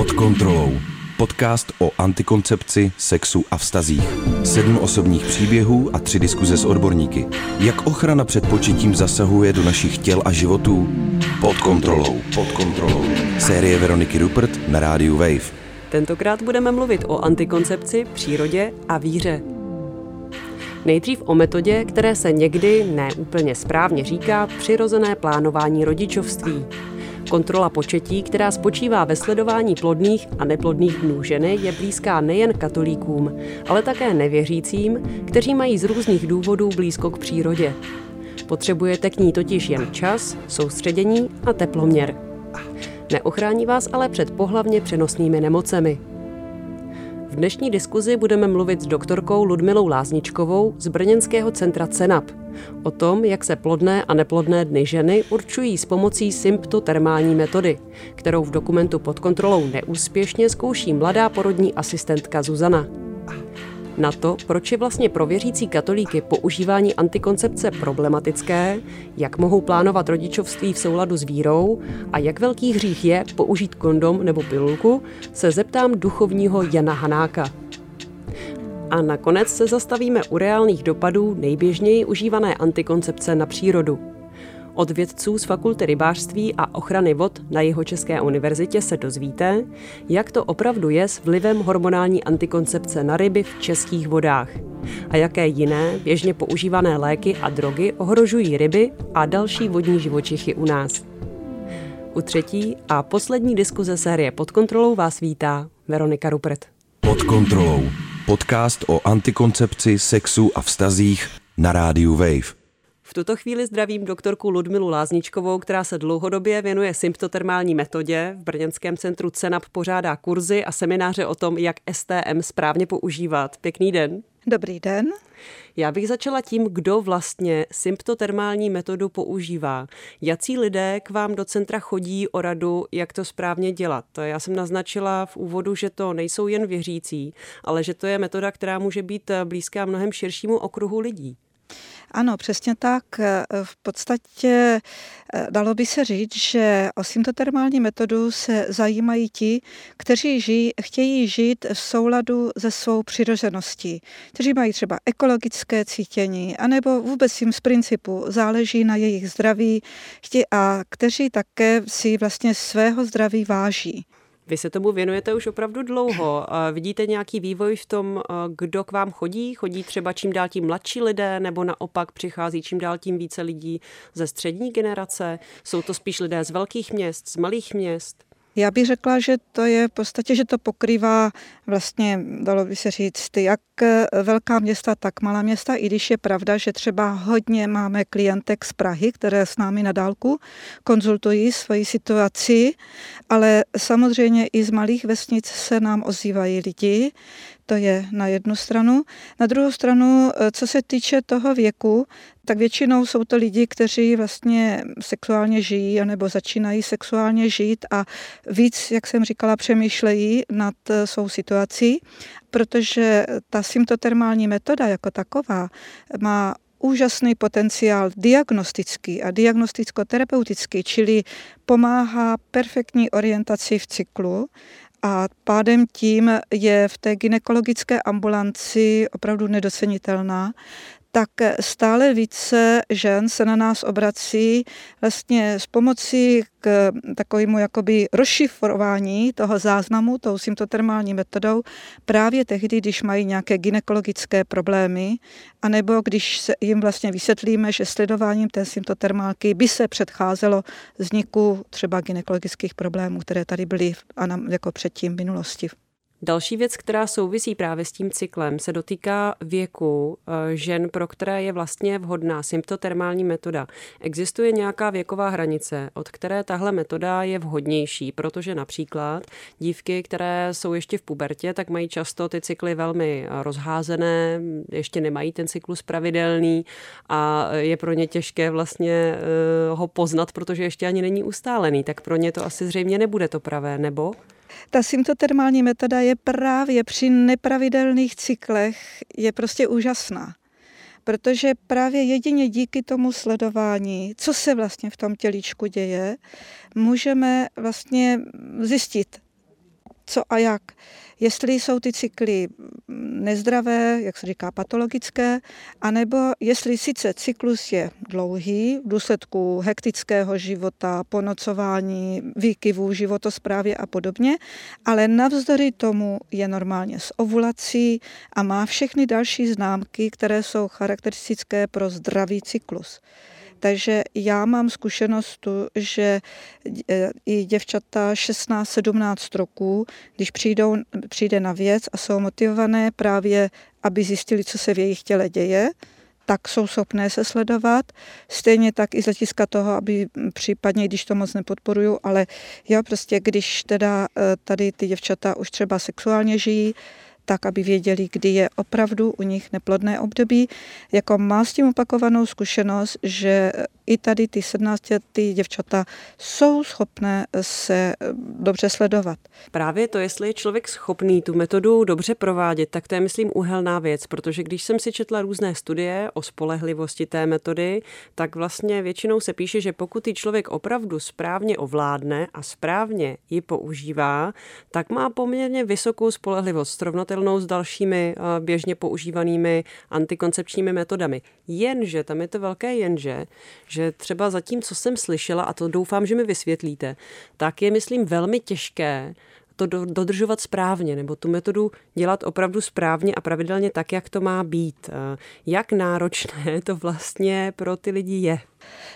Pod kontrolou. Podcast o antikoncepci, sexu a vztazích. Sedm osobních příběhů a tři diskuze s odborníky. Jak ochrana před početím zasahuje do našich těl a životů? Pod kontrolou. Pod kontrolou. Série Veroniky Rupert na rádiu Wave. Tentokrát budeme mluvit o antikoncepci, přírodě a víře. Nejdřív o metodě, které se někdy neúplně správně říká přirozené plánování rodičovství. Kontrola početí, která spočívá ve sledování plodných a neplodných dnů ženy, je blízká nejen katolíkům, ale také nevěřícím, kteří mají z různých důvodů blízko k přírodě. Potřebujete k ní totiž jen čas, soustředění a teploměr. Neochrání vás ale před pohlavně přenosnými nemocemi. V dnešní diskuzi budeme mluvit s doktorkou Ludmilou Lázničkovou z Brněnského centra CENAP o tom, jak se plodné a neplodné dny ženy určují s pomocí symptotermální metody, kterou v dokumentu pod kontrolou neúspěšně zkouší mladá porodní asistentka Zuzana. Na to, proč je vlastně pro věřící katolíky používání antikoncepce problematické, jak mohou plánovat rodičovství v souladu s vírou a jak velký hřích je použít kondom nebo pilulku, se zeptám duchovního Jana Hanáka. A nakonec se zastavíme u reálných dopadů nejběžněji užívané antikoncepce na přírodu. Od vědců z Fakulty rybářství a ochrany vod na Jihočeské univerzitě se dozvíte, jak to opravdu je s vlivem hormonální antikoncepce na ryby v českých vodách a jaké jiné běžně používané léky a drogy ohrožují ryby a další vodní živočichy u nás. U třetí a poslední diskuze série Pod kontrolou vás vítá Veronika Rupert. Pod kontrolou. Podcast o antikoncepci, sexu a vztazích na rádiu Wave. V tuto chvíli zdravím doktorku Ludmilu Lázničkovou, která se dlouhodobě věnuje symptotermální metodě. V Brněnském centru CENAP pořádá kurzy a semináře o tom, jak STM správně používat. Pěkný den. Dobrý den. Já bych začala tím, kdo vlastně symptotermální metodu používá. Jací lidé k vám do centra chodí o radu, jak to správně dělat? Já jsem naznačila v úvodu, že to nejsou jen věřící, ale že to je metoda, která může být blízká mnohem širšímu okruhu lidí. Ano, přesně tak. V podstatě eh, dalo by se říct, že o symptotermální metodu se zajímají ti, kteří žijí, chtějí žít v souladu se svou přirozeností, kteří mají třeba ekologické cítění, anebo vůbec jim z principu záleží na jejich zdraví a kteří také si vlastně svého zdraví váží. Vy se tomu věnujete už opravdu dlouho. Vidíte nějaký vývoj v tom, kdo k vám chodí? Chodí třeba čím dál tím mladší lidé, nebo naopak přichází čím dál tím více lidí ze střední generace? Jsou to spíš lidé z velkých měst, z malých měst? Já bych řekla, že to je v podstatě, že to pokrývá vlastně, dalo by se říct, jak velká města, tak malá města, i když je pravda, že třeba hodně máme klientek z Prahy, které s námi na dálku konzultují svoji situaci, ale samozřejmě i z malých vesnic se nám ozývají lidi, to je na jednu stranu. Na druhou stranu, eh, co se týče toho věku, tak většinou jsou to lidi, kteří vlastně sexuálně žijí anebo začínají sexuálně žít a víc, jak jsem říkala, přemýšlejí nad eh, svou situací, protože ta symptotermální metoda jako taková má úžasný potenciál diagnostický a diagnosticko-terapeutický, čili pomáhá perfektní orientaci v cyklu a pádem tím je v té ginekologické ambulanci opravdu nedocenitelná tak stále více žen se na nás obrací vlastně s pomocí k takovému jakoby rozšifrování toho záznamu, tou symptotermální metodou, právě tehdy, když mají nějaké ginekologické problémy, anebo když se jim vlastně vysvětlíme, že sledováním té symptotermálky by se předcházelo vzniku třeba ginekologických problémů, které tady byly jako předtím v minulosti. Další věc, která souvisí právě s tím cyklem, se dotýká věku eh, žen, pro které je vlastně vhodná symptotermální metoda. Existuje nějaká věková hranice, od které tahle metoda je vhodnější, protože například dívky, které jsou ještě v pubertě, tak mají často ty cykly velmi rozházené, ještě nemají ten cyklus pravidelný a je pro ně těžké vlastně eh, ho poznat, protože ještě ani není ustálený, tak pro ně to asi zřejmě nebude to pravé, nebo? Ta symptotermální metoda je právě při nepravidelných cyklech je prostě úžasná. Protože právě jedině díky tomu sledování, co se vlastně v tom tělíčku děje, můžeme vlastně zjistit, co a jak. Jestli jsou ty cykly nezdravé, jak se říká, patologické, anebo jestli sice cyklus je dlouhý v důsledku hektického života, ponocování, výkyvů, životosprávě a podobně, ale navzdory tomu je normálně s ovulací a má všechny další známky, které jsou charakteristické pro zdravý cyklus. Takže já mám zkušenost tu, že e, i děvčata 16-17 roků, když přijdou, přijde na věc a jsou motivované právě, aby zjistili, co se v jejich těle děje, tak jsou schopné se sledovat. Stejně tak i z hlediska toho, aby případně, když to moc nepodporuju, ale jo, prostě když teda e, tady ty děvčata už třeba sexuálně žijí, tak, aby věděli, kdy je opravdu u nich neplodné období. Jako má s tím opakovanou zkušenost, že i tady ty 17 ty děvčata jsou schopné se eh, dobře sledovat. Právě to, jestli je člověk schopný tu metodu dobře provádět, tak to je, myslím, úhelná věc, protože když jsem si četla různé studie o spolehlivosti té metody, tak vlastně většinou se píše, že pokud ji člověk opravdu správně ovládne a správně ji používá, tak má poměrně vysokou spolehlivost, srovnatelnou s dalšími eh, běžně používanými antikoncepčními metodami. Jenže, tam je to velké jenže, že třeba zatím, co jsem slyšela, a to doufám, že mi vysvětlíte, tak je, myslím, velmi těžké to dodržovat správně, nebo tu metodu dělat opravdu správně a pravidelně tak, jak to má být. Jak náročné to vlastně pro ty lidi je?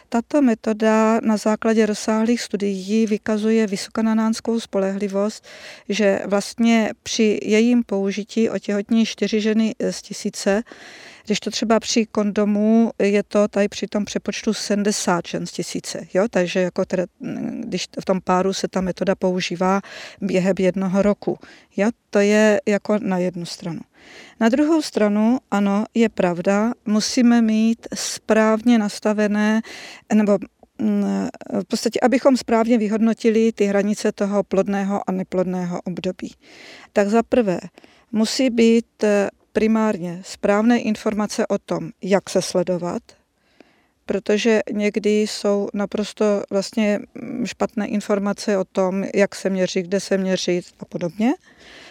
Tato metoda na základě rozsáhlých studií vykazuje vysokananánskou spolehlivost, že vlastně při jejím použití otěhotní čtyři ženy z tisíce když to třeba při kondomu je to tady při tom přepočtu 70 žen z tisíce, jo? takže jako teda, když v tom páru se ta metoda používá během jednoho roku. Jo? To je jako na jednu stranu. Na druhou stranu, ano, je pravda, musíme mít správně nastavené, nebo mm, v podstatě, abychom správně vyhodnotili ty hranice toho plodného a neplodného období. Tak za prvé, musí být primárně správné informace o tom, jak se sledovat, protože někdy jsou naprosto vlastně špatné informace o tom, jak se měřit, kde se měřit a podobně,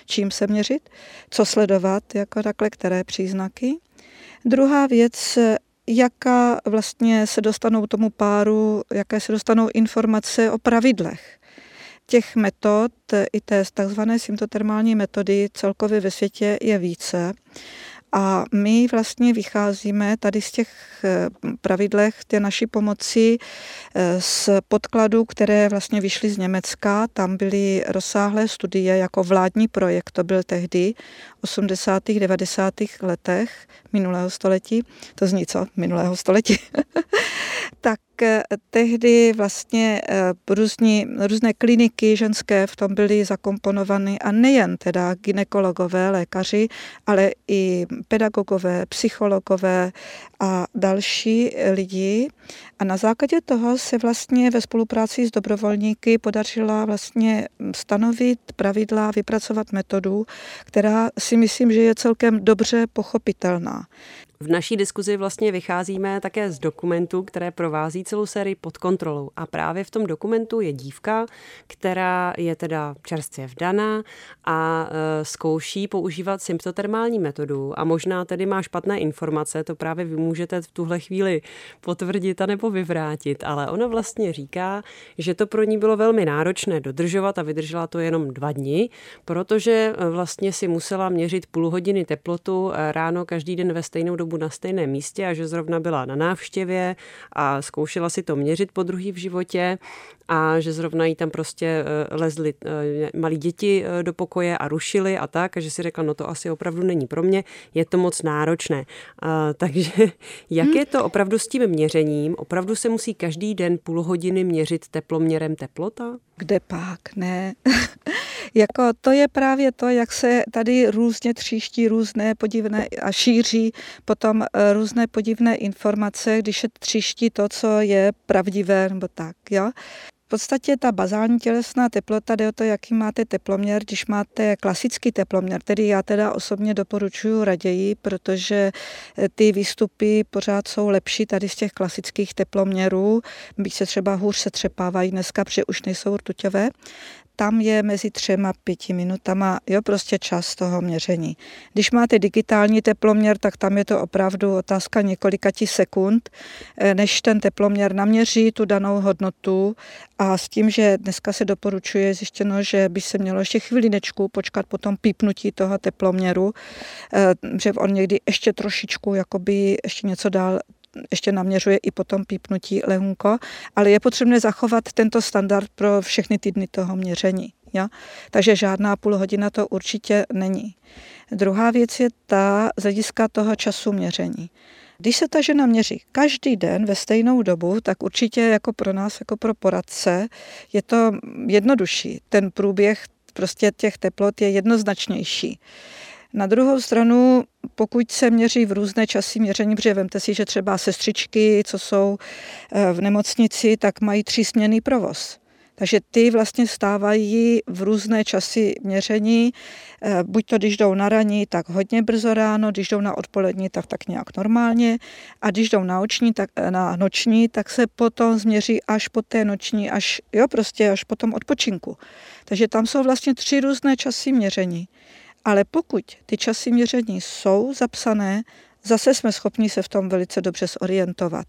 čím se měřit, co sledovat, jako takhle, které příznaky. Druhá věc, jaká vlastně se dostanou tomu páru, jaké se dostanou informace o pravidlech těch metod, i té takzvané symptotermální metody celkově ve světě je více. A my vlastně vycházíme tady z těch eh, pravidlech té naší pomoci eh, z podkladů, které vlastně vyšly z Německa. Tam byly rozsáhlé studie jako vládní projekt, to byl tehdy 80. 90. letech minulého století. To zní co? Minulého století. tak eh, tehdy vlastně různí, různé kliniky ženské v tom byly zakomponovány a nejen teda ginekologové, lékaři, ale i pedagogové, psychologové a další lidi. A na základě toho se vlastně ve spolupráci s dobrovolníky podařila vlastně stanovit pravidla, vypracovat metodu, která si myslím, že je celkem dobře pochopitelná. V naší diskuzi vlastně vycházíme také z dokumentu, které provází celou sérii pod kontrolou. A právě v tom dokumentu je dívka, která je teda čerstvě vdaná a e, zkouší používat symptotermální metodu a možná tedy má špatné informace, to právě vy můžete v tuhle chvíli potvrdit a nebo vyvrátit, ale ona vlastně říká, že to pro ní bylo velmi náročné dodržovat a vydržela to jenom dva dny, protože e, vlastně si musela měřit půl hodiny teplotu e, ráno každý den ve stejnou dobu na stejném místě a že zrovna byla na návštěvě a zkoušela si to měřit po druhý v životě a že zrovna jí tam prostě eh, lezly eh, malí děti eh, do pokoje a rušili a tak a že si řekla, no to asi opravdu není pro mě, je to moc náročné. A, takže jak je to opravdu s tím měřením? Opravdu se musí každý den půl hodiny měřit teploměrem teplota? Kde pak, ne. jako to je právě to, jak se tady různě tříští různé podivné a šíří potom různé podivné informace, když se tříští to, co je pravdivé nebo tak, jo podstatě ta bazální tělesná teplota jde o to, jaký máte teploměr. Když máte klasický teploměr, který já teda osobně doporučuji raději, protože eh, ty výstupy pořád jsou lepší tady z těch klasických teploměrů, byť se třeba hůř se třepávají dneska, protože už nejsou rtuťové, tam je mezi třema pěti minutama, jo, prostě čas toho měření. Když máte digitální teploměr, tak tam je to opravdu otázka několika sekund, eh, než ten teploměr naměří tu danou hodnotu a s tím, že dneska se doporučuje zjištěno, že by se mělo ještě chvilinečku počkat po tom pípnutí toho teploměru, eh, že on někdy ještě trošičku jakoby ještě něco dál ještě naměřuje i potom pípnutí lehunko, ale je potřebné zachovat tento standard pro všechny týdny toho měření. Jo? Takže žádná půl hodina to určitě není. Druhá věc je ta z hlediska toho času měření. Když se ta žena měří každý den ve stejnou dobu, tak určitě jako pro nás, jako pro poradce, je to jednodušší. Ten průběh prostě těch teplot je jednoznačnější. Na druhou stranu, pokud se měří v různé časy měření, protože vemte si, že třeba sestřičky, co jsou eh, v nemocnici, tak mají třísměný provoz. Takže ty vlastně stávají v různé časy měření, eh, buď to, když jdou na raní, tak hodně brzo ráno, když jdou na odpolední, tak tak nějak normálně a když jdou na, oční, tak, eh, na noční, tak se potom změří až po té noční, až, jo, prostě až po tom odpočinku. Takže tam jsou vlastně tři různé časy měření. Ale pokud ty časy měření jsou zapsané, zase jsme schopni se v tom velice dobře zorientovat.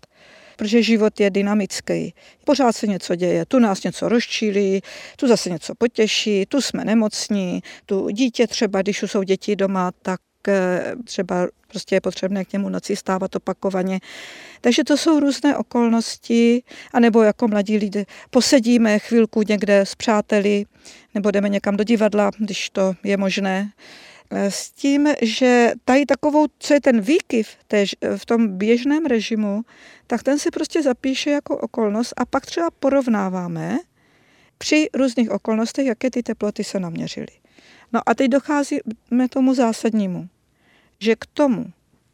Protože život je dynamický. Pořád se něco děje. Tu nás něco rozčílí, tu zase něco potěší, tu jsme nemocní, tu dítě třeba, když už jsou děti doma, tak třeba prostě je potřebné k němu noci stávat opakovaně. Takže to jsou různé okolnosti, anebo jako mladí lidé posedíme chvilku někde s přáteli, nebo jdeme někam do divadla, když to je možné. E, s tím, že tady takovou, co je ten výkyv tež v tom běžném režimu, tak ten se prostě zapíše jako okolnost a pak třeba porovnáváme při různých okolnostech, jaké ty teploty se naměřily. No a teď docházíme tomu zásadnímu že k tomu,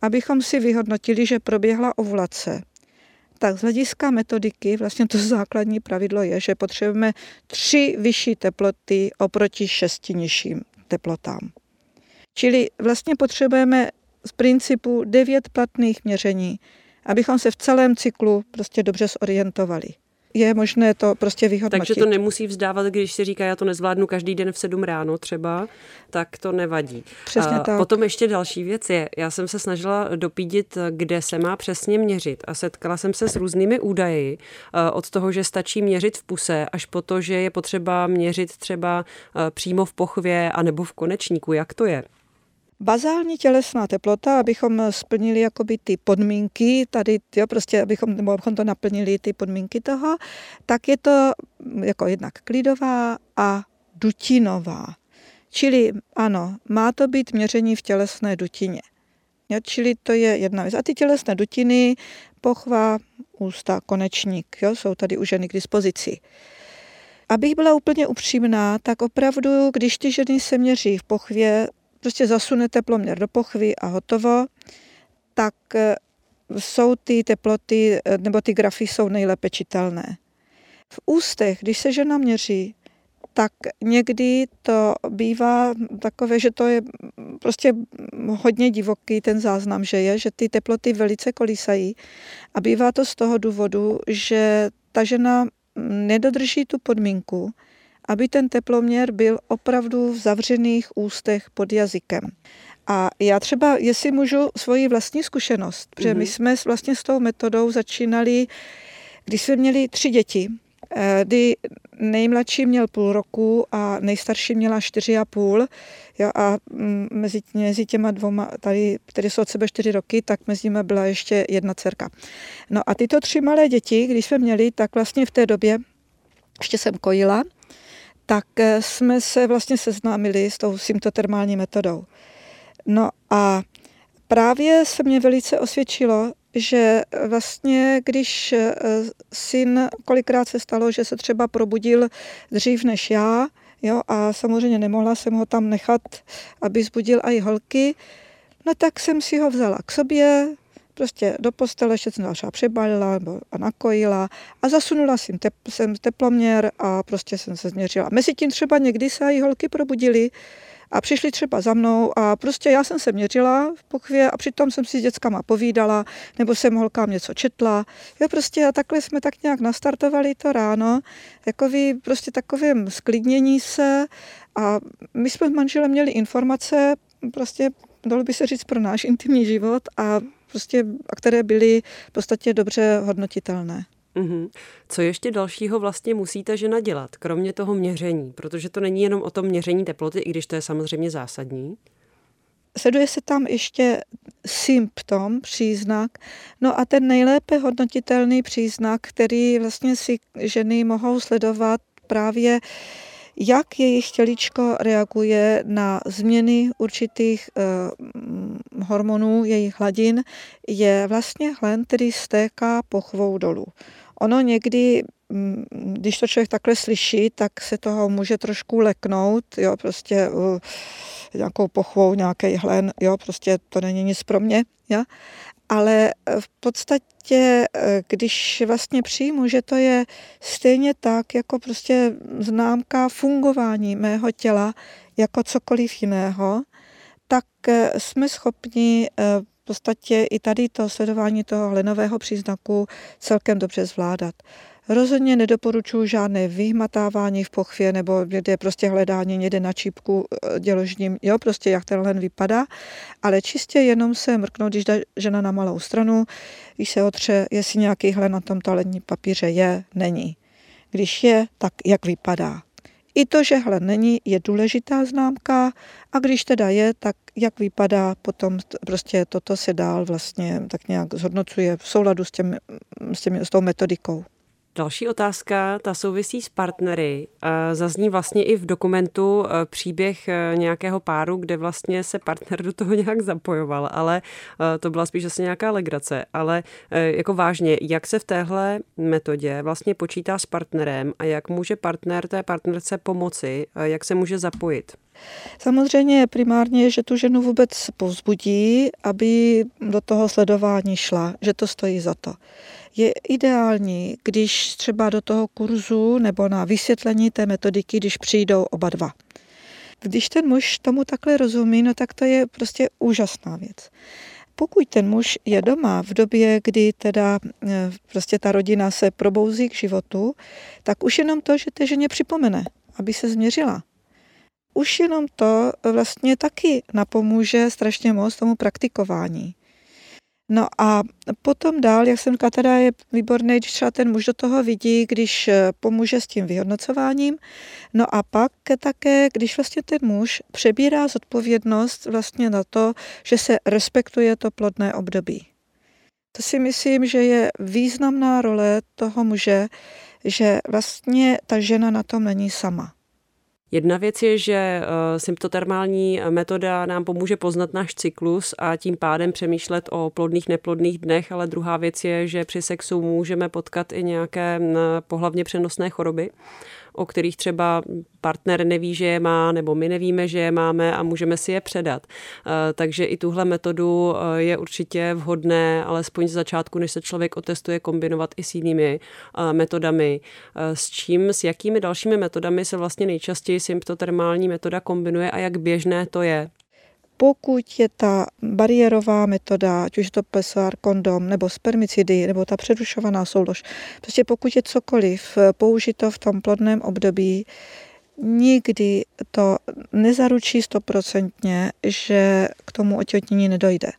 abychom si vyhodnotili, že proběhla ovulace, tak z hlediska metodiky vlastně to základní pravidlo je, že potřebujeme tři vyšší teploty oproti šesti nižším teplotám. Čili vlastně potřebujeme z principu devět platných měření, abychom se v celém cyklu prostě dobře zorientovali je možné to prostě vyhodnotit. Takže to nemusí vzdávat, když si říká, já to nezvládnu každý den v 7 ráno třeba, tak to nevadí. Přesně a tak. Potom ještě další věc je, já jsem se snažila dopídit, kde se má přesně měřit a setkala jsem se s různými údaji eh, od toho, že stačí měřit v puse, až po to, že je potřeba měřit třeba eh, přímo v pochvě anebo v konečníku. Jak to je? Bazální tělesná teplota, abychom splnili jakoby ty podmínky, tady, jo, prostě abychom, nebo abychom to naplnili ty podmínky toho, tak je to jako jednak klidová a dutinová. Čili ano, má to být měření v tělesné dutině. Jo, čili to je jedna věc. A ty tělesné dutiny, pochva, ústa, konečník, jo, jsou tady u ženy k dispozici. Abych byla úplně upřímná, tak opravdu, když ty ženy se měří v pochvě, prostě zasune teploměr do pochvy a hotovo, tak eh, jsou ty teploty, eh, nebo ty grafy jsou nejlépe čitelné. V ústech, když se žena měří, tak někdy to bývá takové, že to je prostě hodně divoký ten záznam, že je, že ty teploty velice kolísají a bývá to z toho důvodu, že ta žena nedodrží tu podmínku, aby ten teploměr byl opravdu v zavřených ústech pod jazykem. A já třeba, jestli můžu svoji vlastní zkušenost, protože my mhm. jsme vlastně s tou metodou začínali, když jsme měli tři děti, eh, kdy nejmladší měl půl roku a nejstarší měla čtyři a půl. Jo, a mm, mezi, mezi těma dvoma, tady, které jsou od sebe čtyři roky, tak mezi nimi byla ještě jedna dcerka. No a tyto tři malé děti, když jsme měli, tak vlastně v té době ještě jsem kojila tak eh, jsme se vlastně seznámili s tou symptotermální metodou. No a právě se mě velice osvědčilo, že vlastně, když eh, syn, kolikrát se stalo, že se třeba probudil dřív než já, jo, a samozřejmě nemohla jsem ho tam nechat, aby zbudil i holky, no tak jsem si ho vzala k sobě, prostě do postele, jsem třeba přebalila nebo a nakojila a zasunula jsem, tep, jsem teploměr a prostě jsem se změřila. Mezi tím třeba někdy se i holky probudily a přišli třeba za mnou a prostě já jsem se měřila v pochvě a přitom jsem si s dětskama povídala nebo jsem holkám něco četla. Jo, prostě a takhle jsme tak nějak nastartovali to ráno, takový prostě takovým sklidnění se a my jsme s manželem měli informace prostě dalo by se říct pro náš intimní život a prostě, a které byly v podstatě dobře hodnotitelné. Mm-hmm. Co ještě dalšího vlastně musíte žena dělat, kromě toho měření? Protože to není jenom o tom měření teploty, i když to je samozřejmě zásadní. Sleduje se tam ještě symptom, příznak. No a ten nejlépe hodnotitelný příznak, který vlastně si ženy mohou sledovat právě jak jejich těličko reaguje na změny určitých e, hormonů, jejich hladin, je vlastně hlen, který stéká pochvou dolů. Ono někdy, mm, když to člověk takhle slyší, tak se toho může trošku leknout, jo, prostě uh, nějakou pochvou, nějaký hlen, jo, prostě to není nic pro mě, jo. Ale v podstatě, když vlastně přijmu, že to je stejně tak, jako prostě známka fungování mého těla, jako cokoliv jiného, tak eh, jsme schopni podstatě i tady to sledování toho hlenového příznaku celkem dobře zvládat. Rozhodně nedoporučuji žádné vyhmatávání v pochvě nebo kde je prostě hledání někde na čípku eh, děložním, jo, prostě jak ten len vypadá, ale čistě jenom se mrknout, když dá žena na malou stranu, když se otře, jestli nějaký hlen na tom toaletním papíře je, není. Když je, tak jak vypadá. I to, že hle není, je důležitá známka a když teda je, tak jak vypadá, potom prostě toto se dál vlastně tak nějak zhodnocuje v souladu s, těmi, s, těmi, s tou metodikou. Další otázka, ta souvisí s partnery. Zazní vlastně i v dokumentu e, příběh e, nějakého páru, kde vlastně se partner do toho nějak zapojoval, ale to byla spíš asi nějaká legrace. Ale jako vážně, jak se v téhle metodě vlastně počítá s partnerem a jak může partner té partnerce pomoci, jak se může zapojit? Samozřejmě primárně, že tu ženu vůbec povzbudí, aby do toho sledování šla, že to stojí za to je ideální, když třeba do toho kurzu nebo na vysvětlení té metodiky, když přijdou oba dva. Když ten muž tomu takhle rozumí, no tak to je prostě úžasná věc. Pokud ten muž je doma v době, kdy teda e, prostě ta rodina se probouzí k životu, tak už jenom to, že té ženě připomene, aby se změřila. Už jenom to vlastně taky napomůže strašně moc tomu praktikování. No a potom dál, jak jsem říkala, teda je výborný, když třeba ten muž do toho vidí, když eh, pomůže s tím vyhodnocováním. No a pak také, když vlastně ten muž přebírá zodpovědnost vlastně na to, že se respektuje to plodné období. To si myslím, že je významná role toho muže, že vlastně ta žena na tom není sama. Jedna věc je, že eh, symptotermální metoda nám pomůže poznat náš cyklus a tím pádem přemýšlet o plodných, neplodných dnech, ale druhá věc je, že při sexu můžeme potkat i nějaké mm, pohlavně přenosné choroby o kterých třeba partner neví, že je má, nebo my nevíme, že je máme a můžeme si je předat. Eh, takže i tuhle metodu eh, je určitě vhodné, alespoň z začátku, než se člověk otestuje, kombinovat i s jinými eh, metodami. S čím, s jakými dalšími metodami se vlastně nejčastěji symptotermální metoda kombinuje a jak běžné to je? Pokud je ta bariérová metoda, ať už je to PSR, kondom, nebo spermicidy, nebo ta přerušovaná soulož, prostě pokud je cokoliv použito v tom plodném období, nikdy to nezaručí stoprocentně, že k tomu otěhotnění nedojde.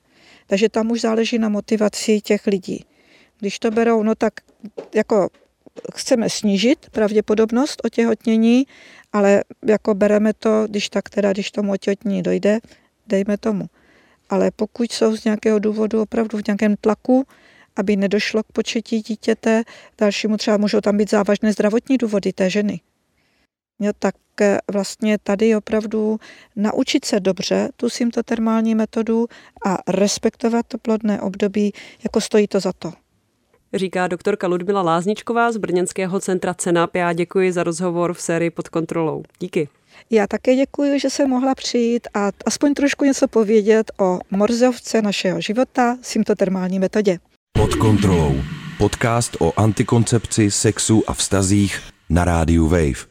Takže tam už záleží na motivaci těch lidí. Když to berou, no tak jako chceme snížit pravděpodobnost otěhotnění, ale jako bereme to, když tak teda, když tomu otěhotnění dojde, dejme tomu. Ale pokud jsou z nějakého důvodu opravdu v nějakém tlaku, aby nedošlo k početí dítěte, dalšímu třeba můžou tam být závažné zdravotní důvody té ženy. Jo, tak eh, vlastně tady opravdu naučit se dobře tu symptotermální metodu a respektovat to plodné období, jako stojí to za to. Říká doktorka Ludmila Lázničková z Brněnského centra CENAP. Já děkuji za rozhovor v sérii pod kontrolou. Díky. Já také děkuji, že jsem mohla přijít a aspoň trošku něco povědět o morzovce našeho života, symptotermální metodě. Pod kontrolou. Podcast o antikoncepci, sexu a vztazích na rádiu Wave.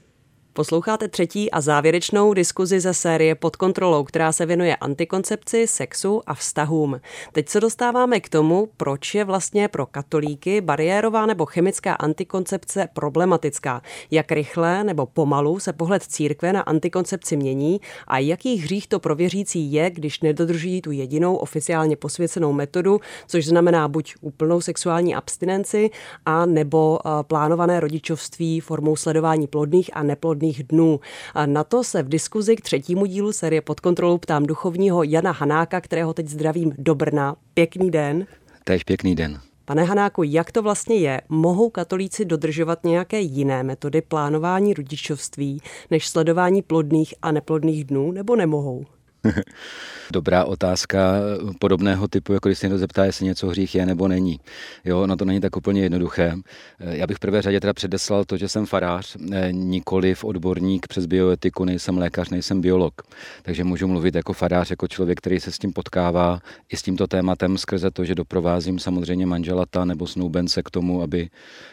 Posloucháte třetí a závěrečnou diskuzi ze série Pod kontrolou, která se věnuje antikoncepci, sexu a vztahům. Teď se dostáváme k tomu, proč je vlastně pro katolíky bariérová nebo chemická antikoncepce problematická. Jak rychle nebo pomalu se pohled církve na antikoncepci mění a jaký hřích to pro věřící je, když nedodržují tu jedinou oficiálně posvěcenou metodu, což znamená buď úplnou sexuální abstinenci a nebo eh, plánované rodičovství formou sledování plodných a neplodných dnů. A na to se v diskuzi k třetímu dílu série pod kontrolou ptám duchovního Jana Hanáka, kterého teď zdravím do Brna. Pěkný den. Tež pěkný den. Pane Hanáku, jak to vlastně je? Mohou katolíci dodržovat nějaké jiné metody plánování rodičovství než sledování plodných a neplodných dnů, nebo nemohou? Dobrá otázka podobného typu, jako když se někdo zeptá, jestli něco hřích je nebo není. Jo, no to není tak úplně jednoduché. Já bych v prvé řadě teda předeslal to, že jsem farář, nikoli v odborník přes bioetiku, nejsem lékař, nejsem biolog. Takže můžu mluvit jako farář, jako člověk, který se s tím potkává i s tímto tématem skrze to, že doprovázím samozřejmě manželata nebo snoubence k tomu, aby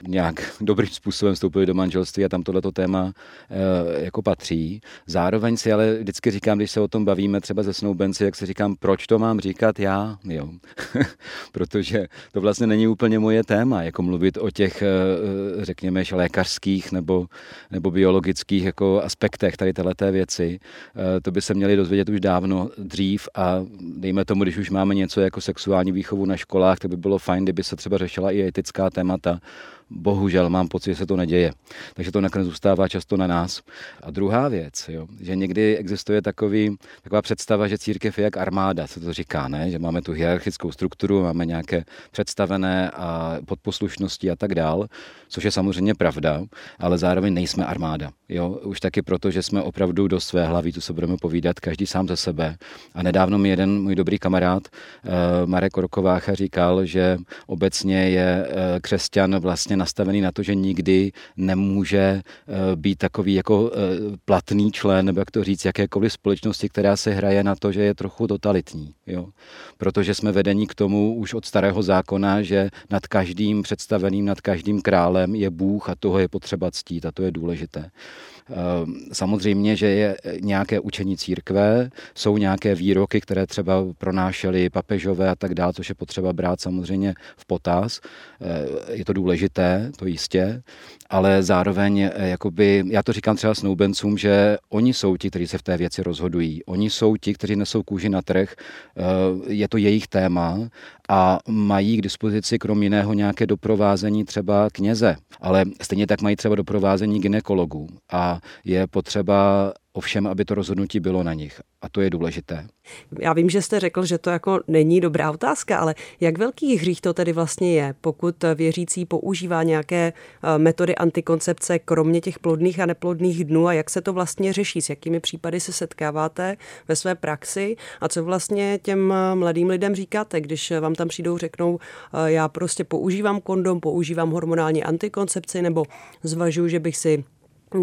nějak dobrým způsobem vstoupili do manželství a tam tohleto téma e, jako patří. Zároveň si ale vždycky říkám, když se o tom bavíme třeba ze snoubenci, jak se říkám, proč to mám říkat já, jo. Protože to vlastně není úplně moje téma, jako mluvit o těch, eh, řekněme, lékařských nebo, nebo biologických jako aspektech tady této věci. Eh, to by se měli dozvědět už dávno dřív a dejme tomu, když už máme něco jako sexuální výchovu na školách, tak by bylo fajn, kdyby se třeba řešila i etická témata, bohužel mám pocit, že se to neděje. Takže to nakonec zůstává často na nás. A druhá věc, jo, že někdy existuje takový, taková představa, že církev je jak armáda, se to říká, ne? že máme tu hierarchickou strukturu, máme nějaké představené a podposlušnosti a tak dál, což je samozřejmě pravda, ale zároveň nejsme armáda. Jo? Už taky proto, že jsme opravdu do své hlavy, tu se budeme povídat, každý sám ze sebe. A nedávno mi jeden můj dobrý kamarád, eh, Marek Orkovácha, říkal, že obecně je eh, křesťan vlastně nastavený na to, že nikdy nemůže eh, být takový jako eh, platný člen, nebo jak to říct, jakékoliv společnosti, která se hraje na to, že je trochu totalitní. Jo? Protože jsme vedení k tomu už od starého zákona, že nad každým představeným, nad každým králem je Bůh a toho je potřeba ctít a to je důležité. Ehm, samozřejmě, že je nějaké učení církve, jsou nějaké výroky, které třeba pronášely papežové a tak dále, což je potřeba brát samozřejmě v potaz. Ehm, je to důležité, to jistě, ale zároveň, eh, jakoby, já to říkám třeba snoubencům, že oni jsou ti, kteří se v té věci rozhodují. Oni jsou ti, kteří nesou kůži na trh, je to jejich téma a mají k dispozici krom jiného nějaké doprovázení třeba kněze, ale stejně tak mají třeba doprovázení ginekologů a je potřeba ovšem, aby to rozhodnutí bylo na nich. A to je důležité. Já vím, že jste řekl, že to jako není dobrá otázka, ale jak velký hřích to tedy vlastně je, pokud věřící používá nějaké eh, metody antikoncepce, kromě těch plodných a neplodných dnů a jak se to vlastně řeší, s jakými případy se setkáváte ve své praxi a co vlastně těm eh, mladým lidem říkáte, když vám tam přijdou, řeknou, eh, já prostě používám kondom, používám hormonální antikoncepci nebo zvažuji, že bych si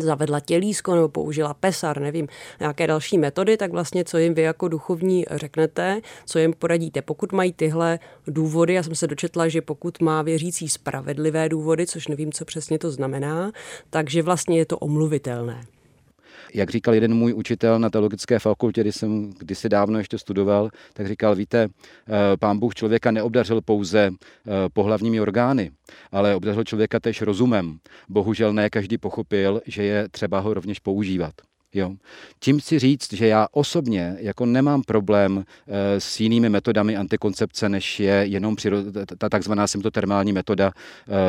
zavedla tělísko nebo použila pesar, nevím, nějaké další metody, tak vlastně co jim vy jako duchovní řeknete, co jim poradíte. Pokud mají tyhle důvody, já jsem se dočetla, že pokud má věřící spravedlivé důvody, což nevím, co přesně to znamená, takže vlastně je to omluvitelné jak říkal jeden můj učitel na teologické fakultě, kdy jsem kdysi dávno ještě studoval, tak říkal, víte, eh, pán Bůh člověka neobdařil pouze eh, pohlavními orgány, ale obdařil člověka tež rozumem. Bohužel ne každý pochopil, že je třeba ho rovněž používat. Jo. Tím chci říct, že já osobně jako nemám problém e, s jinými metodami antikoncepce, než je jenom přiro, ta takzvaná symptotermální metoda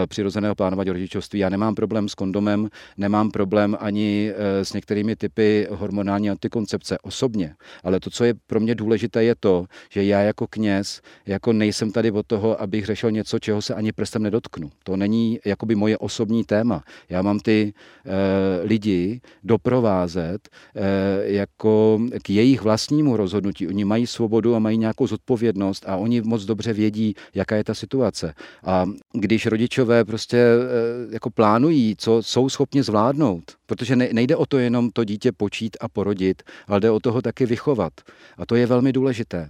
e, přirozeného plánování rodičovství. Já nemám problém s kondomem, nemám problém ani e, s některými typy hormonální antikoncepce osobně. Ale to, co je pro mě důležité, je to, že já jako kněz jako nejsem tady od toho, abych řešil něco, čeho se ani prstem nedotknu. To není jakoby moje osobní téma. Já mám ty e, lidi doprovázet myslet eh, jako k jejich vlastnímu rozhodnutí. Oni mají svobodu a mají nějakou zodpovědnost a oni moc dobře vědí, jaká je ta situace. A když rodičové prostě eh, jako plánují, co jsou schopni zvládnout, protože nejde o to jenom to dítě počít a porodit, ale jde o toho taky vychovat. A to je velmi důležité.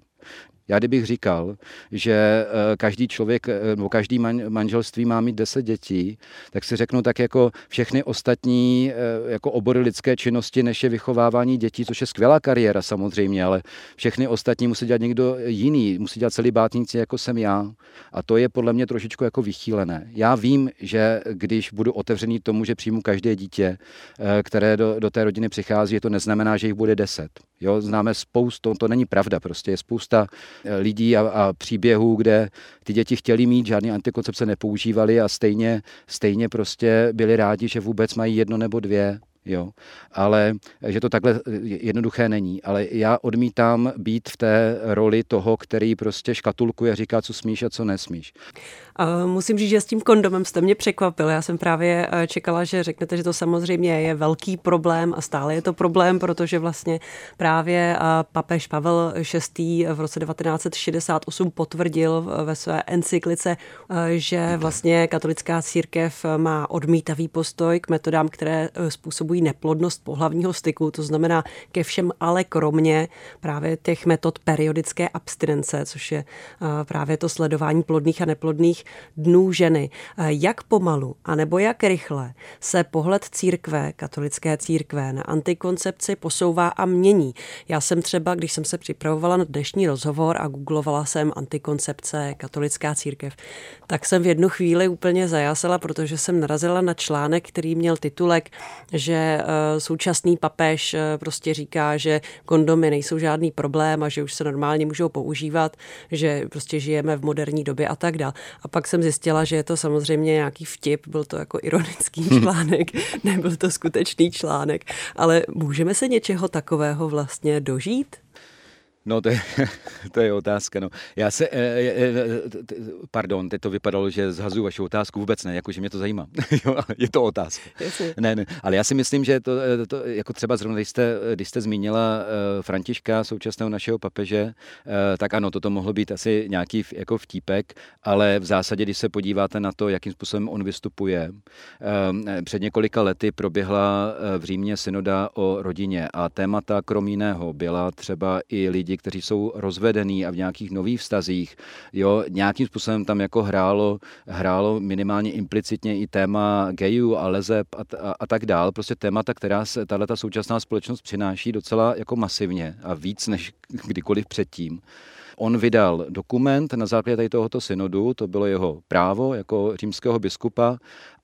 Já kdybych říkal, že eh, každý člověk eh, nebo každý manželství má mít deset dětí, tak si řeknu tak jako všechny ostatní eh, jako obory lidské činnosti, než je vychovávání dětí, což je skvělá kariéra samozřejmě, ale všechny ostatní musí dělat někdo jiný, musí dělat celý bátníci, jako jsem já. A to je podle mě trošičku jako vychýlené. Já vím, že když budu otevřený tomu, že přijmu každé dítě, které do, do té rodiny přichází, to neznamená, že jich bude deset. Jo, známe spoustu, to není pravda, prostě je spousta eh, lidí a, a příběhů, kde ty děti chtěli mít, žádný antikoncepce nepoužívali a stejně, stejně prostě byli rádi, že vůbec mají jedno nebo dvě jo. Ale že to takhle jednoduché není. Ale já odmítám být v té roli toho, který prostě škatulkuje, říká, co smíš a co nesmíš. Musím říct, že s tím kondomem jste mě překvapil. Já jsem právě eh, čekala, že řeknete, že to samozřejmě je velký problém a stále je to problém, protože vlastně právě eh, papež Pavel VI. v roce 1968 potvrdil ve své encyklice, eh, že vlastně katolická církev má odmítavý postoj k metodám, které způsobují neplodnost pohlavního styku, to znamená ke všem, ale kromě právě těch metod periodické abstinence, což je právě to sledování plodných a neplodných dnů ženy. Jak pomalu, anebo jak rychle se pohled církve, katolické církve na antikoncepci posouvá a mění. Já jsem třeba, když jsem se připravovala na dnešní rozhovor a googlovala jsem antikoncepce, katolická církev, tak jsem v jednu chvíli úplně zajásala, protože jsem narazila na článek, který měl titulek, že eh, současný papež eh, prostě říká, že kondomy nejsou žádný problém a že už se normálně můžou používat, že prostě žijeme v moderní době a tak dále. A pak jsem zjistila, že je to samozřejmě nějaký vtip, byl to jako ironický hm. článek, nebyl to skutečný článek, ale můžeme se něčeho takového vlastně dožít? No, to je, to je otázka. No. Já se, eh, eh, eh, pardon, teď to vypadalo, že zhazuju vaši otázku, vůbec ne, jakože mě to zajímá. je to otázka. Ne, ne, ale já si myslím, že to, to jako třeba zrovna, když jste, když jste zmínila Františka, současného našeho papeže, tak ano, toto mohlo být asi nějaký jako vtípek, ale v zásadě, když se podíváte na to, jakým způsobem on vystupuje, před několika lety proběhla v Římě synoda o rodině a témata krom jiného byla třeba i lidi, lidi, kteří jsou rozvedení a v nějakých nových vztazích, jo, nějakým způsobem tam jako hrálo, hrálo minimálně implicitně i téma gayů a lezeb a, a, a tak dál. Prostě témata, která se tato současná společnost přináší docela jako masivně a víc než kdykoliv předtím. On vydal dokument na základě tady tohoto synodu, to bylo jeho právo jako římského biskupa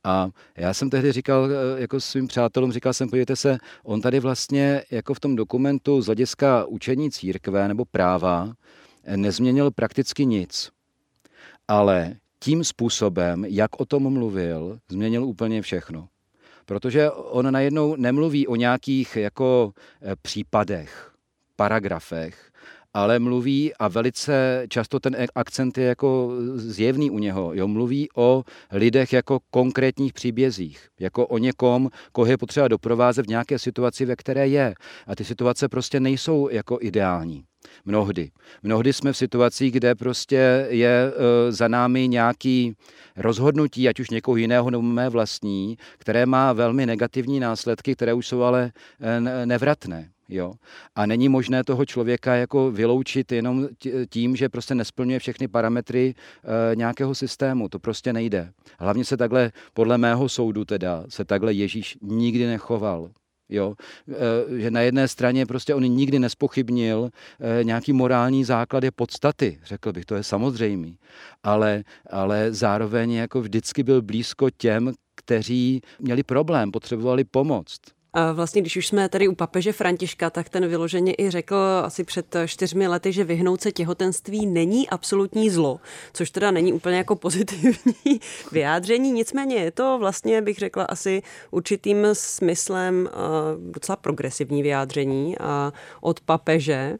a já jsem tehdy říkal eh, jako svým přátelům, říkal jsem, podívejte se, on tady vlastně jako v tom dokumentu z hlediska učení církve nebo práva eh, nezměnil prakticky nic. Ale tím způsobem, jak o tom mluvil, změnil úplně všechno. Protože on najednou nemluví o nějakých jako eh, případech, paragrafech, ale mluví a velice často ten akcent je jako zjevný u něho. Jo, mluví o lidech jako konkrétních příbězích, jako o někom, koho je potřeba doprovázet v nějaké situaci, ve které je. A ty situace prostě nejsou jako ideální. Mnohdy. Mnohdy jsme v situacích, kde prostě je e, za námi nějaký rozhodnutí, ať už někoho jiného nebo mé vlastní, které má velmi negativní následky, které už jsou ale e, nevratné. Jo? A není možné toho člověka jako vyloučit jenom tím, že prostě nesplňuje všechny parametry e, nějakého systému. To prostě nejde. Hlavně se takhle, podle mého soudu teda, se takhle Ježíš nikdy nechoval. Jo? E, že na jedné straně prostě on nikdy nespochybnil e, nějaký morální základy podstaty, řekl bych, to je samozřejmý. Ale, ale zároveň jako vždycky byl blízko těm, kteří měli problém, potřebovali pomoc. Vlastně, když už jsme tady u papeže Františka, tak ten vyloženě i řekl asi před čtyřmi lety, že vyhnout se těhotenství není absolutní zlo, což teda není úplně jako pozitivní vyjádření, nicméně je to vlastně, bych řekla, asi určitým smyslem docela progresivní vyjádření od papeže.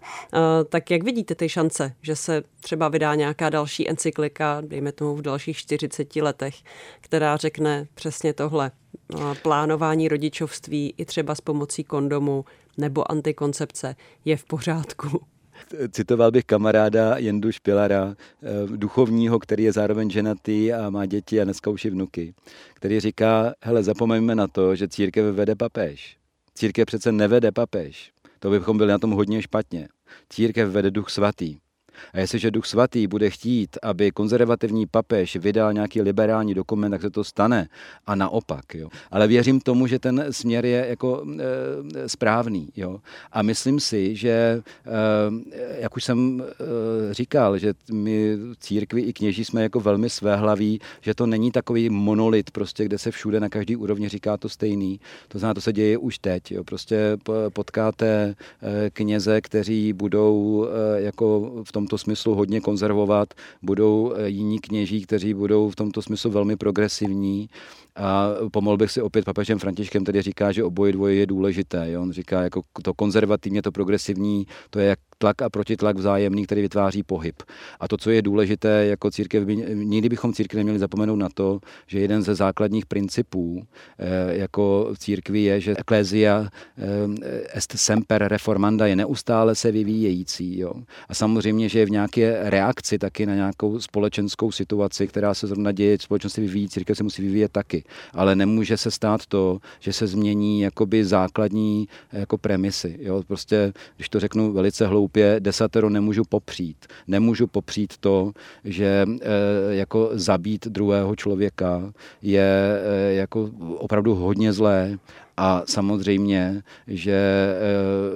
Tak jak vidíte ty šance, že se třeba vydá nějaká další encyklika, dejme tomu v dalších 40 letech, která řekne přesně tohle, plánování rodičovství i třeba s pomocí kondomu nebo antikoncepce je v pořádku. Citoval bych kamaráda Jendu Špilara, eh, duchovního, který je zároveň ženatý a má děti a dneska už i vnuky, který říká, hele, zapomeňme na to, že církev vede papež. Církev přece nevede papež. To bychom byli na tom hodně špatně. Církev vede duch svatý. A jestliže Duch Svatý bude chtít, aby konzervativní papež vydal nějaký liberální dokument, tak se to stane. A naopak. Jo. Ale věřím tomu, že ten směr je jako e, správný. Jo. A myslím si, že, e, jak už jsem e, říkal, že my církvi i kněží jsme jako velmi svéhlaví, že to není takový monolit, prostě, kde se všude na každý úrovni říká to stejný. To znamená, to se děje už teď. Jo. Prostě potkáte kněze, kteří budou jako v tomto smyslu hodně konzervovat, budou jiní kněží, kteří budou v tomto smyslu velmi progresivní a pomohl bych si opět papežem Františkem, který říká, že oboje dvoje je důležité. Jo? On říká, jako to konzervativně, to progresivní, to je jak tlak a protitlak vzájemný, který vytváří pohyb. A to, co je důležité jako církev, nikdy bychom církev neměli zapomenout na to, že jeden ze základních principů eh, jako církvi je, že ecclesia eh, est semper reformanda je neustále se vyvíjející. Jo? A samozřejmě, že je v nějaké reakci taky na nějakou společenskou situaci, která se zrovna děje, společnost se vyvíjí, církev se musí vyvíjet taky. Ale nemůže se stát to, že se změní jakoby základní jako premisy. Jo? Prostě, když to řeknu velice hloupě, hloupě desatero nemůžu popřít. Nemůžu popřít to, že e, jako zabít druhého člověka je e, jako opravdu hodně zlé a samozřejmě, že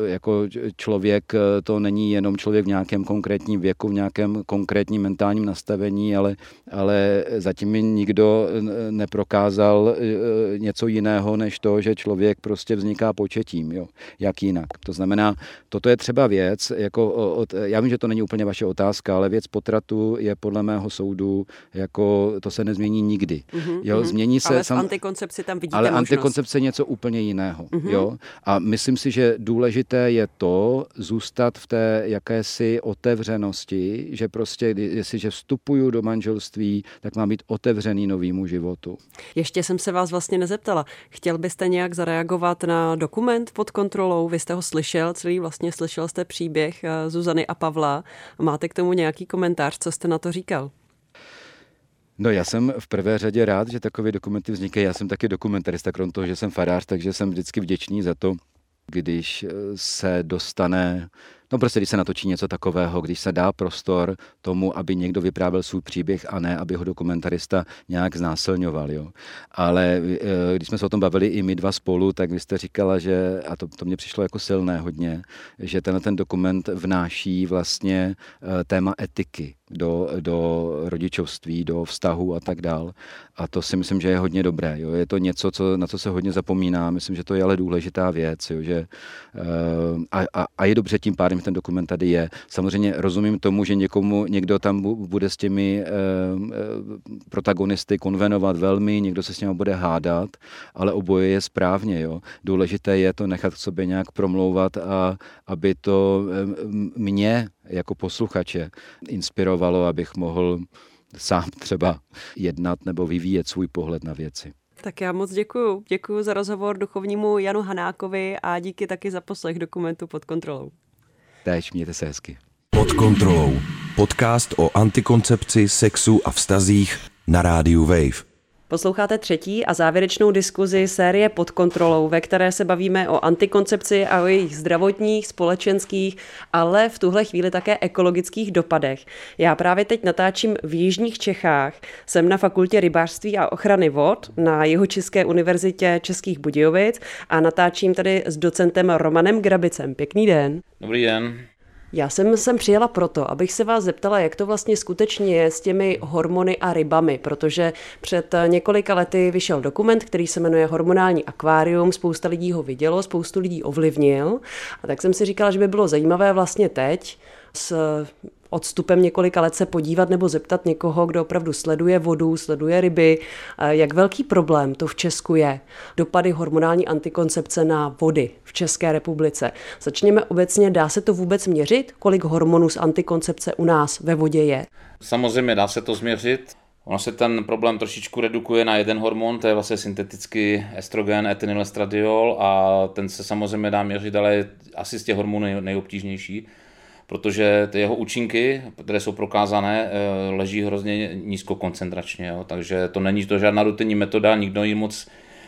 eh, jako člověk eh, to není jenom člověk v nějakém konkrétním věku, v nějakém konkrétním mentálním nastavení, ale, ale zatím mi nikdo neprokázal eh, něco jiného, než to, že člověk prostě vzniká početím, jo, jak jinak. To znamená, toto je třeba věc, jako od, já vím, že to není úplně vaše otázka, ale věc potratu je podle mého soudu, jako to se nezmění nikdy. Mm-hmm, jo, změní se... Ale v sam, antikoncepci tam vidíte Ale možnost. antikoncepce je něco úplně úplně jiného. Mm-hmm. Jo? A myslím si, že důležité je to zůstat v té jakési otevřenosti, že prostě, jestliže vstupuju do manželství, tak mám být otevřený novýmu životu. Ještě jsem se vás vlastně nezeptala. Chtěl byste nějak zareagovat na dokument pod kontrolou? Vy jste ho slyšel, celý vlastně slyšel jste příběh eh, Zuzany a Pavla. Máte k tomu nějaký komentář, co jste na to říkal? No já jsem v prvé řadě rád, že takové dokumenty vznikají. Já jsem taky dokumentarista, krom toho, že jsem farář, takže jsem vždycky vděčný za to, když eh, se dostane, no prostě když se natočí něco takového, když se dá prostor tomu, aby někdo vyprávěl svůj příběh a ne, aby ho dokumentarista nějak znásilňoval. Jo. Ale eh, když jsme se o tom bavili i my dva spolu, tak vy jste říkala, že, a to, to mě přišlo jako silné hodně, že tenhle ten dokument vnáší vlastně eh, téma etiky do, do rodičovství, do vztahu a tak dál. A to si myslím, že je hodně dobré. Jo. Je to něco, co, na co se hodně zapomíná. Myslím, že to je ale důležitá věc. Jo, že, eh, a, a, a je dobře tím pádem, že ten dokument tady je. Samozřejmě rozumím tomu, že někomu, někdo tam bude s těmi eh, eh, protagonisty konvenovat velmi, někdo se s nimi bude hádat, ale oboje je správně. Jo. Důležité je to nechat k sobě nějak promlouvat a aby to mě jako posluchače inspirovalo, abych mohl sám třeba jednat nebo vyvíjet svůj pohled na věci. Tak já moc děkuji. Děkuji za rozhovor duchovnímu Janu Hanákovi a díky taky za poslech dokumentu pod kontrolou. Též mějte se hezky. Pod kontrolou. Podcast o antikoncepci, sexu a vztazích na rádiu Wave. Posloucháte třetí a závěrečnou diskuzi série pod kontrolou, ve které se bavíme o antikoncepci a o jejich zdravotních, společenských, ale v tuhle chvíli také ekologických dopadech. Já právě teď natáčím v Jižních Čechách. Jsem na fakultě rybářství a ochrany vod na Jihočeské univerzitě Českých Budějovic a natáčím tady s docentem Romanem Grabicem. Pěkný den. Dobrý den. Já jsem sem přijela proto, abych se vás zeptala, jak to vlastně skutečně je s těmi hormony a rybami, protože před několika lety vyšel dokument, který se jmenuje Hormonální akvárium, spousta lidí ho vidělo, spoustu lidí ovlivnil. A tak jsem si říkala, že by bylo zajímavé vlastně teď s odstupem několika let se podívat nebo zeptat někoho, kdo opravdu sleduje vodu, sleduje ryby, jak velký problém to v Česku je. Dopady hormonální antikoncepce na vody v České republice. Začněme obecně, dá se to vůbec měřit, kolik hormonů z antikoncepce u nás ve vodě je? Samozřejmě dá se to změřit. Ono se ten problém trošičku redukuje na jeden hormon, to je vlastně syntetický estrogen, etynylestradiol a ten se samozřejmě dá měřit, ale je asi z těch hormonů nejobtížnější protože ty jeho účinky, které jsou prokázané, eh, leží hrozně nízkokoncentračně, jo? takže to není to žádná rutinní metoda, nikdo ji moc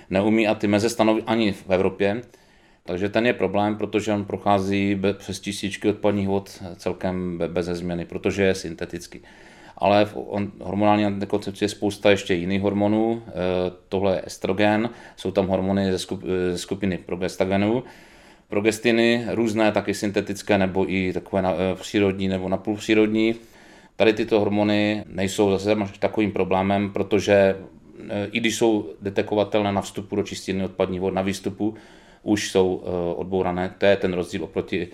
neumí a ty meze stanoví ani v Evropě. Takže ten je problém, protože on prochází přes tisíčky odpadních vod celkem bez změny, protože je syntetický. Ale v hormonální antikoncepci je spousta ještě jiných hormonů. E, tohle je estrogen, jsou tam hormony ze skupiny progestagenů. Progestiny různé, taky syntetické nebo i takové e, přírodní nebo napůlpřírodní. Tady tyto hormony nejsou zase takovým problémem, protože e, i když jsou detekovatelné na vstupu do čistírny odpadní vod, na výstupu už jsou odbourané. To je ten rozdíl oproti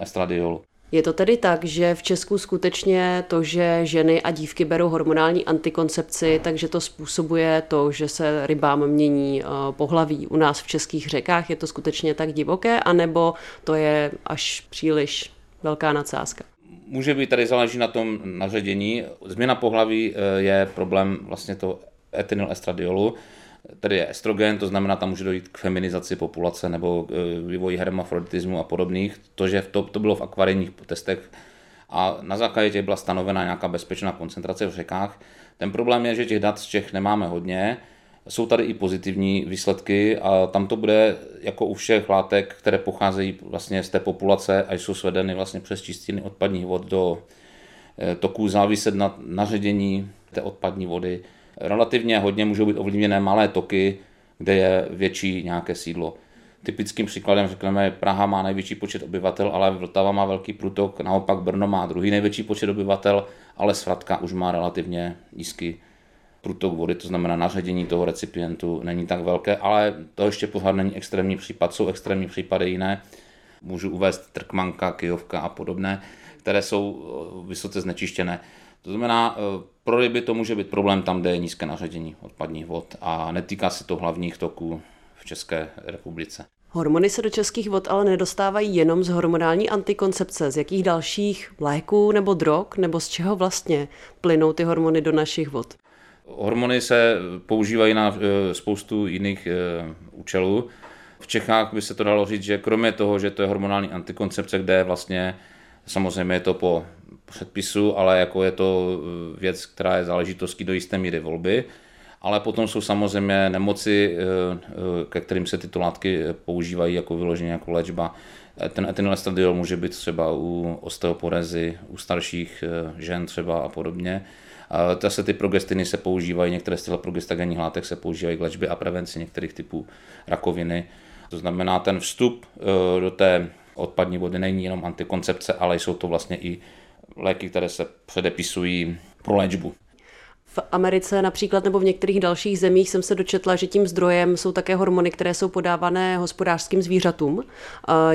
estradiolu. Je to tedy tak, že v Česku skutečně to, že ženy a dívky berou hormonální antikoncepci, takže to způsobuje to, že se rybám mění eh, pohlaví u nás v českých řekách. Je to skutečně tak divoké, anebo to je až příliš velká nadsázka? Může být, tady záleží na tom naředění. Změna pohlaví eh, je problém vlastně toho estradiolu. Tady je estrogen, to znamená, tam může dojít k feminizaci populace nebo e, vývoji hermafroditismu a podobných. To, že to, to bylo v akvarijních testech a na základě těch byla stanovena nějaká bezpečná koncentrace v řekách. Ten problém je, že těch dat z Čech nemáme hodně, jsou tady i pozitivní výsledky a tam to bude jako u všech látek, které pocházejí vlastně z té populace a jsou svedeny vlastně přes čistiny odpadních vod do e, toků záviset na naředění té odpadní vody relativně hodně můžou být ovlivněné malé toky, kde je větší nějaké sídlo. Typickým příkladem řekneme, Praha má největší počet obyvatel, ale Vltava má velký průtok, naopak Brno má druhý největší počet obyvatel, ale Svratka už má relativně nízký průtok vody, to znamená naředění toho recipientu není tak velké, ale to ještě pořád není extrémní případ, jsou extrémní případy jiné. Můžu uvést Trkmanka, Kijovka a podobné, které jsou eh, vysoce znečištěné. To znamená, eh, pro ryby to může být problém tam, kde je nízké naředění odpadních vod a netýká se to hlavních toků v České republice. Hormony se do českých vod ale nedostávají jenom z hormonální antikoncepce. Z jakých dalších léků nebo drog, nebo z čeho vlastně plynou ty hormony do našich vod? Hormony se používají na eh, spoustu jiných eh, účelů. V Čechách by se to dalo říct, že kromě toho, že to je hormonální antikoncepce, kde vlastně samozřejmě je to po předpisu, ale jako je to eh, věc, která je záležitostí do jisté míry volby. Ale potom jsou samozřejmě nemoci, eh, eh, ke kterým se tyto látky používají jako vyloženě jako léčba. Ten etynylestradiol může být třeba u osteoporezy, u starších žen třeba a podobně. Zase ty progestiny se používají, některé z těchto progestagenních látek se používají k léčbě a prevenci některých typů rakoviny. To znamená, ten vstup do té odpadní vody není jenom antikoncepce, ale jsou to vlastně i léky, které se předepisují pro léčbu. V Americe například nebo v některých dalších zemích jsem se dočetla, že tím zdrojem jsou také hormony, které jsou podávané hospodářským zvířatům.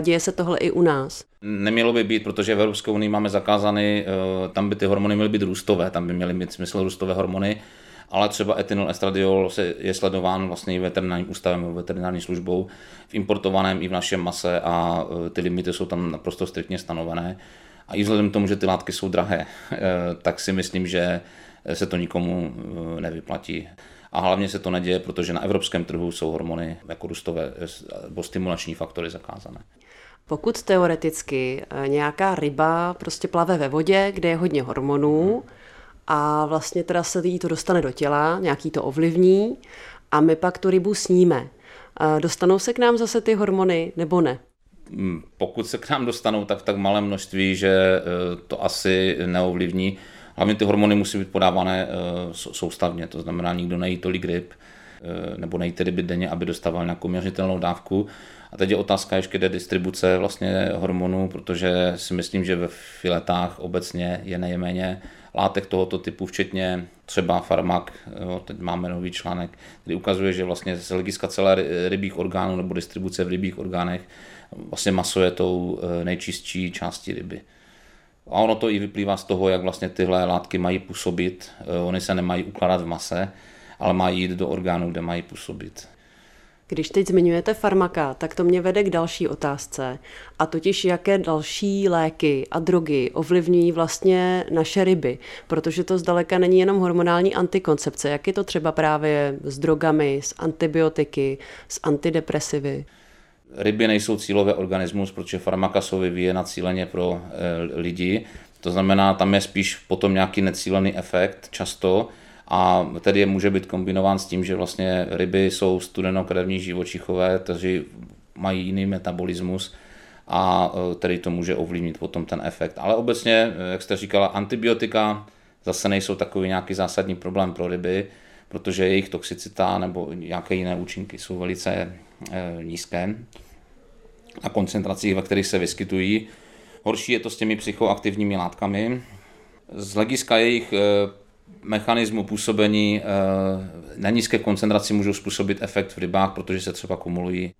Děje se tohle i u nás? Nemělo by být, protože v Evropské unii máme zakázány, eh, tam by ty hormony měly být růstové, tam by měly mít smysl růstové hormony, ale třeba etynyl estradiol se je sledován vlastně i veterinárním ústavem, veterinární službou v importovaném i v našem mase a eh, ty limity jsou tam naprosto striktně stanovené. A i vzhledem k tomu, že ty látky jsou drahé, eh, tak si myslím, že se to nikomu eh, nevyplatí. A hlavně se to neděje, protože na evropském trhu jsou hormony jako růstové nebo stimulační faktory zakázané. Pokud teoreticky eh, nějaká ryba prostě plave ve vodě, kde je hodně hormonů a vlastně teda se jí to dostane do těla, nějaký to ovlivní a my pak tu rybu sníme, dostanou se k nám zase ty hormony nebo ne? Pokud se k nám dostanou, tak v tak malém množství, že eh, to asi neovlivní. Hlavně ty hormony musí být podávané eh, soustavně, to znamená, nikdo nejí tolik ryb, eh, nebo nejí tedy denně, aby dostával nějakou měřitelnou dávku. A teď je otázka ještě kde distribuce vlastně hormonů, protože si myslím, že ve filetách obecně je nejméně látek tohoto typu, včetně třeba farmak, jo, teď máme nový článek, který ukazuje, že vlastně z hlediska celé rybích orgánů nebo distribuce v rybích orgánech vlastně maso je tou eh, nejčistší částí ryby. A ono to i vyplývá z toho, jak vlastně tyhle látky mají působit. Eh, Ony se nemají ukládat v mase, ale mají jít do orgánů, kde mají působit. Když teď zmiňujete farmaka, tak to mě vede k další otázce. A totiž, jaké další léky a drogy ovlivňují vlastně naše ryby. Protože to zdaleka není jenom hormonální antikoncepce. Jak je to třeba právě s drogami, s antibiotiky, s antidepresivy? Ryby nejsou cílové organismus, protože farmaka jsou vyvíjena cíleně pro e, lidi. To znamená, tam je spíš potom nějaký necílený efekt často a tedy může být kombinován s tím, že vlastně ryby jsou studenokrevní živočichové, kteří mají jiný metabolismus a který to může ovlivnit potom ten efekt. Ale obecně, jak jste říkala, antibiotika zase nejsou takový nějaký zásadní problém pro ryby, protože jejich toxicita nebo nějaké jiné účinky jsou velice nízké na koncentracích, ve kterých se vyskytují. Horší je to s těmi psychoaktivními látkami. Z hlediska jejich eh, mechanismu působení eh, na nízké koncentraci můžou způsobit efekt v rybách, protože se třeba kumulují.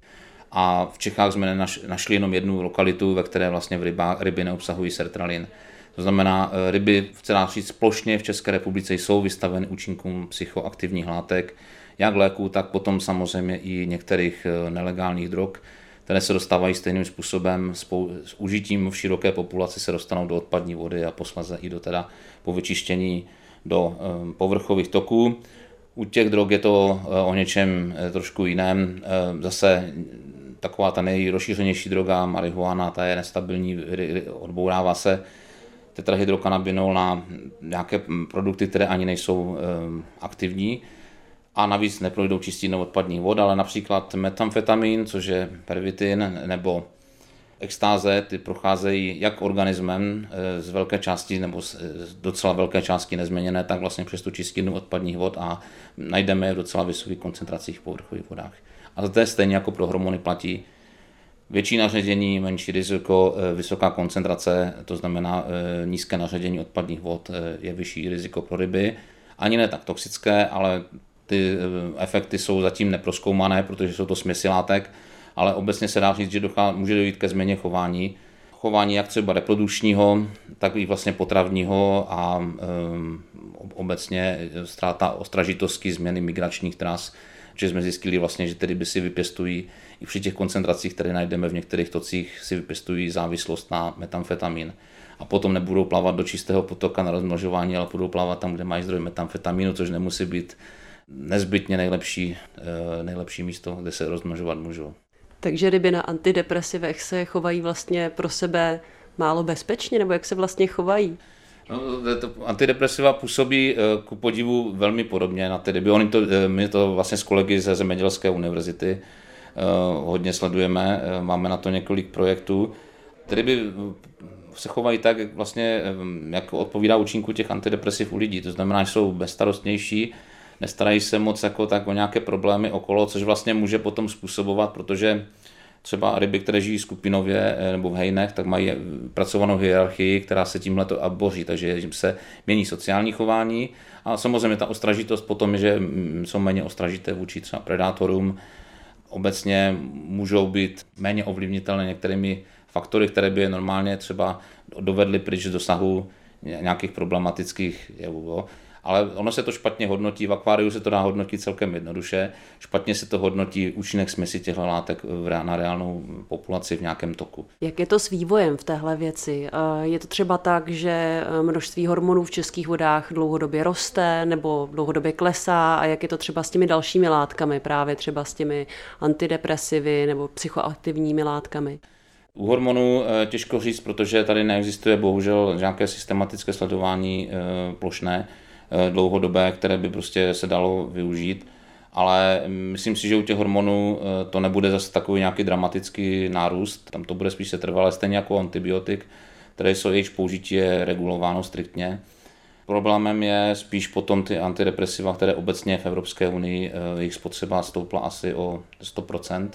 A v Čechách jsme našli jenom jednu lokalitu, ve které vlastně v rybách, ryby neobsahují sertralin. To znamená, eh, ryby v celá říct plošně v České republice jsou vystaveny účinkům psychoaktivních látek, jak léků, tak potom samozřejmě i některých nelegálních drog které se dostávají stejným způsobem s užitím v široké populaci se dostanou do odpadní vody a posledně i do teda po vyčištění do ehm, povrchových toků. U těch drog je to eh, o něčem eh, trošku jiném. Ehm, zase taková ta nejrozšířenější droga, marihuana, ta je nestabilní, odbourává se tetrahydrokanabinol na nějaké produkty, které ani nejsou ehm, aktivní a navíc neprojdou čistinou odpadních vod, ale například metamfetamin, což je pervitin, nebo extáze, ty procházejí jak organismem eh, z velké části nebo z docela velké části nezměněné, tak vlastně přes tu čistinu odpadních vod a najdeme je v docela vysokých koncentracích v povrchových vodách. A to je stejně jako pro hormony platí. Větší naředění, menší riziko, eh, vysoká koncentrace, to znamená eh, nízké naředění odpadních vod, je vyšší riziko pro ryby. Ani ne tak toxické, ale ty eh, efekty jsou zatím neproskoumané, protože jsou to směsi látek, ale obecně se dá říct, že dochá, může dojít ke změně chování. Chování jak třeba reprodukčního, tak i vlastně potravního a um, obecně ztráta ostražitosti, změny migračních tras, že jsme zjistili vlastně, že tedy by si vypěstují i při těch koncentracích, které najdeme v některých tocích, si vypěstují závislost na metamfetamin a potom nebudou plavat do čistého potoka na rozmnožování, ale budou plavat tam, kde mají zdroj metamfetaminu, což nemusí být nezbytně nejlepší, eh, nejlepší místo, kde se rozmnožovat můžou. Takže ryby na antidepresivech se chovají vlastně pro sebe málo bezpečně, nebo jak se vlastně chovají? No, to, antidepresiva působí eh, ku podivu velmi podobně na ty ryby. Oni to, eh, my to vlastně s kolegy ze Zemědělské univerzity hodně sledujeme, máme na to několik projektů. Ty ryby se chovají tak, jak vlastně jak odpovídá účinku těch antidepresiv u lidí. To znamená, že jsou bezstarostnější, nestarají se moc jako tak o nějaké problémy okolo, což vlastně může potom způsobovat, protože třeba ryby, které žijí skupinově eh, nebo v hejnech, tak mají pracovanou hierarchii, která se tímhle to a boří, takže jim se mění sociální chování. A samozřejmě ta ostražitost potom je, že mm, jsou méně ostražité vůči třeba predátorům, obecně můžou být méně ovlivnitelné některými faktory, které by je normálně třeba dovedly pryč z dosahu nějakých problematických jevů ale ono se to špatně hodnotí, v akváriu se to dá hodnotit celkem jednoduše, špatně se to hodnotí účinek směsi těchto látek na reálnou populaci v nějakém toku. Jak je to s vývojem v téhle věci? Je to třeba tak, že e, množství hormonů v českých vodách dlouhodobě roste nebo dlouhodobě klesá a jak je to třeba s těmi dalšími látkami, právě třeba s těmi antidepresivy nebo psychoaktivními látkami? U hormonů e, těžko říct, protože tady neexistuje bohužel nějaké systematické sledování plošné. Eh, dlouhodobé, které by prostě se dalo využít. Ale myslím si, že u těch hormonů eh, to nebude zase takový nějaký dramatický nárůst, tam to bude spíš se trvalé, stejně jako antibiotik, které jsou jejich použití je regulováno striktně. Problémem je spíš potom ty antidepresiva, které obecně v Evropské unii eh, jejich spotřeba stoupla asi o 100%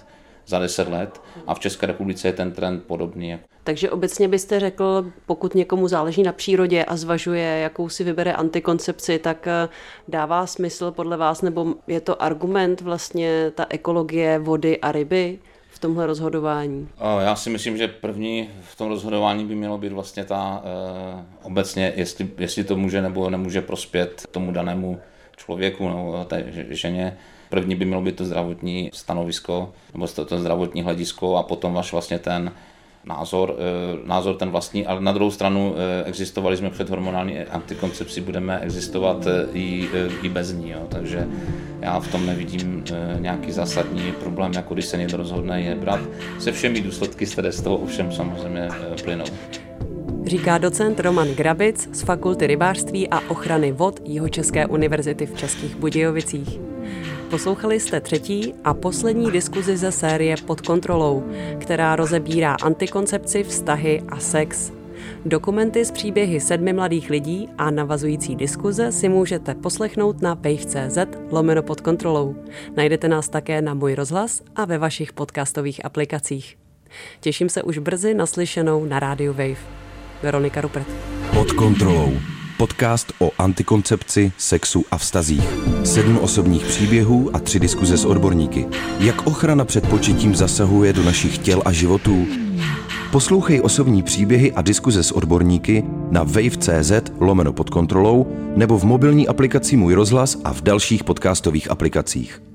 za 10 let a v České republice je ten trend podobný. Takže obecně byste řekl, pokud někomu záleží na přírodě a zvažuje, jakou si vybere antikoncepci, tak eh, dává smysl podle vás, nebo je to argument vlastně ta ekologie vody a ryby? v tomhle rozhodování? Já si myslím, že první v tom rozhodování by mělo být vlastně ta e, obecně, jestli, jestli to může nebo nemůže prospět tomu danému člověku nebo té ženě. První by mělo být to zdravotní stanovisko nebo to, to zdravotní hledisko a potom až vlastně ten názor, eh, názor ten vlastní, ale na druhou stranu eh, existovali jsme před hormonální antikoncepcí, budeme existovat eh, i, i bez ní, jo. takže já v tom nevidím nějaký zásadní problém, jako když se někdo rozhodne je brát se všemi důsledky, které z toho ovšem samozřejmě plynou. Říká docent Roman Grabic z Fakulty rybářství a ochrany vod Jihočeské univerzity v Českých Budějovicích. Poslouchali jste třetí a poslední diskuzi ze série Pod kontrolou, která rozebírá antikoncepci, vztahy a sex. Dokumenty z příběhy sedmi mladých lidí a navazující diskuze si můžete poslechnout na wave.cz lomeno pod kontrolou. Najdete nás také na Můj rozhlas a ve vašich podcastových aplikacích. Těším se už brzy naslyšenou na rádiu Wave. Veronika Rupert. Pod kontrolou. Podcast o antikoncepci, sexu a vztazích. Sedm osobních příběhů a tři diskuze s odborníky. Jak ochrana před početím zasahuje do našich těl a životů? Poslouchej osobní příběhy a diskuze s odborníky na wave.cz lomeno pod kontrolou nebo v mobilní aplikaci Můj rozhlas a v dalších podcastových aplikacích.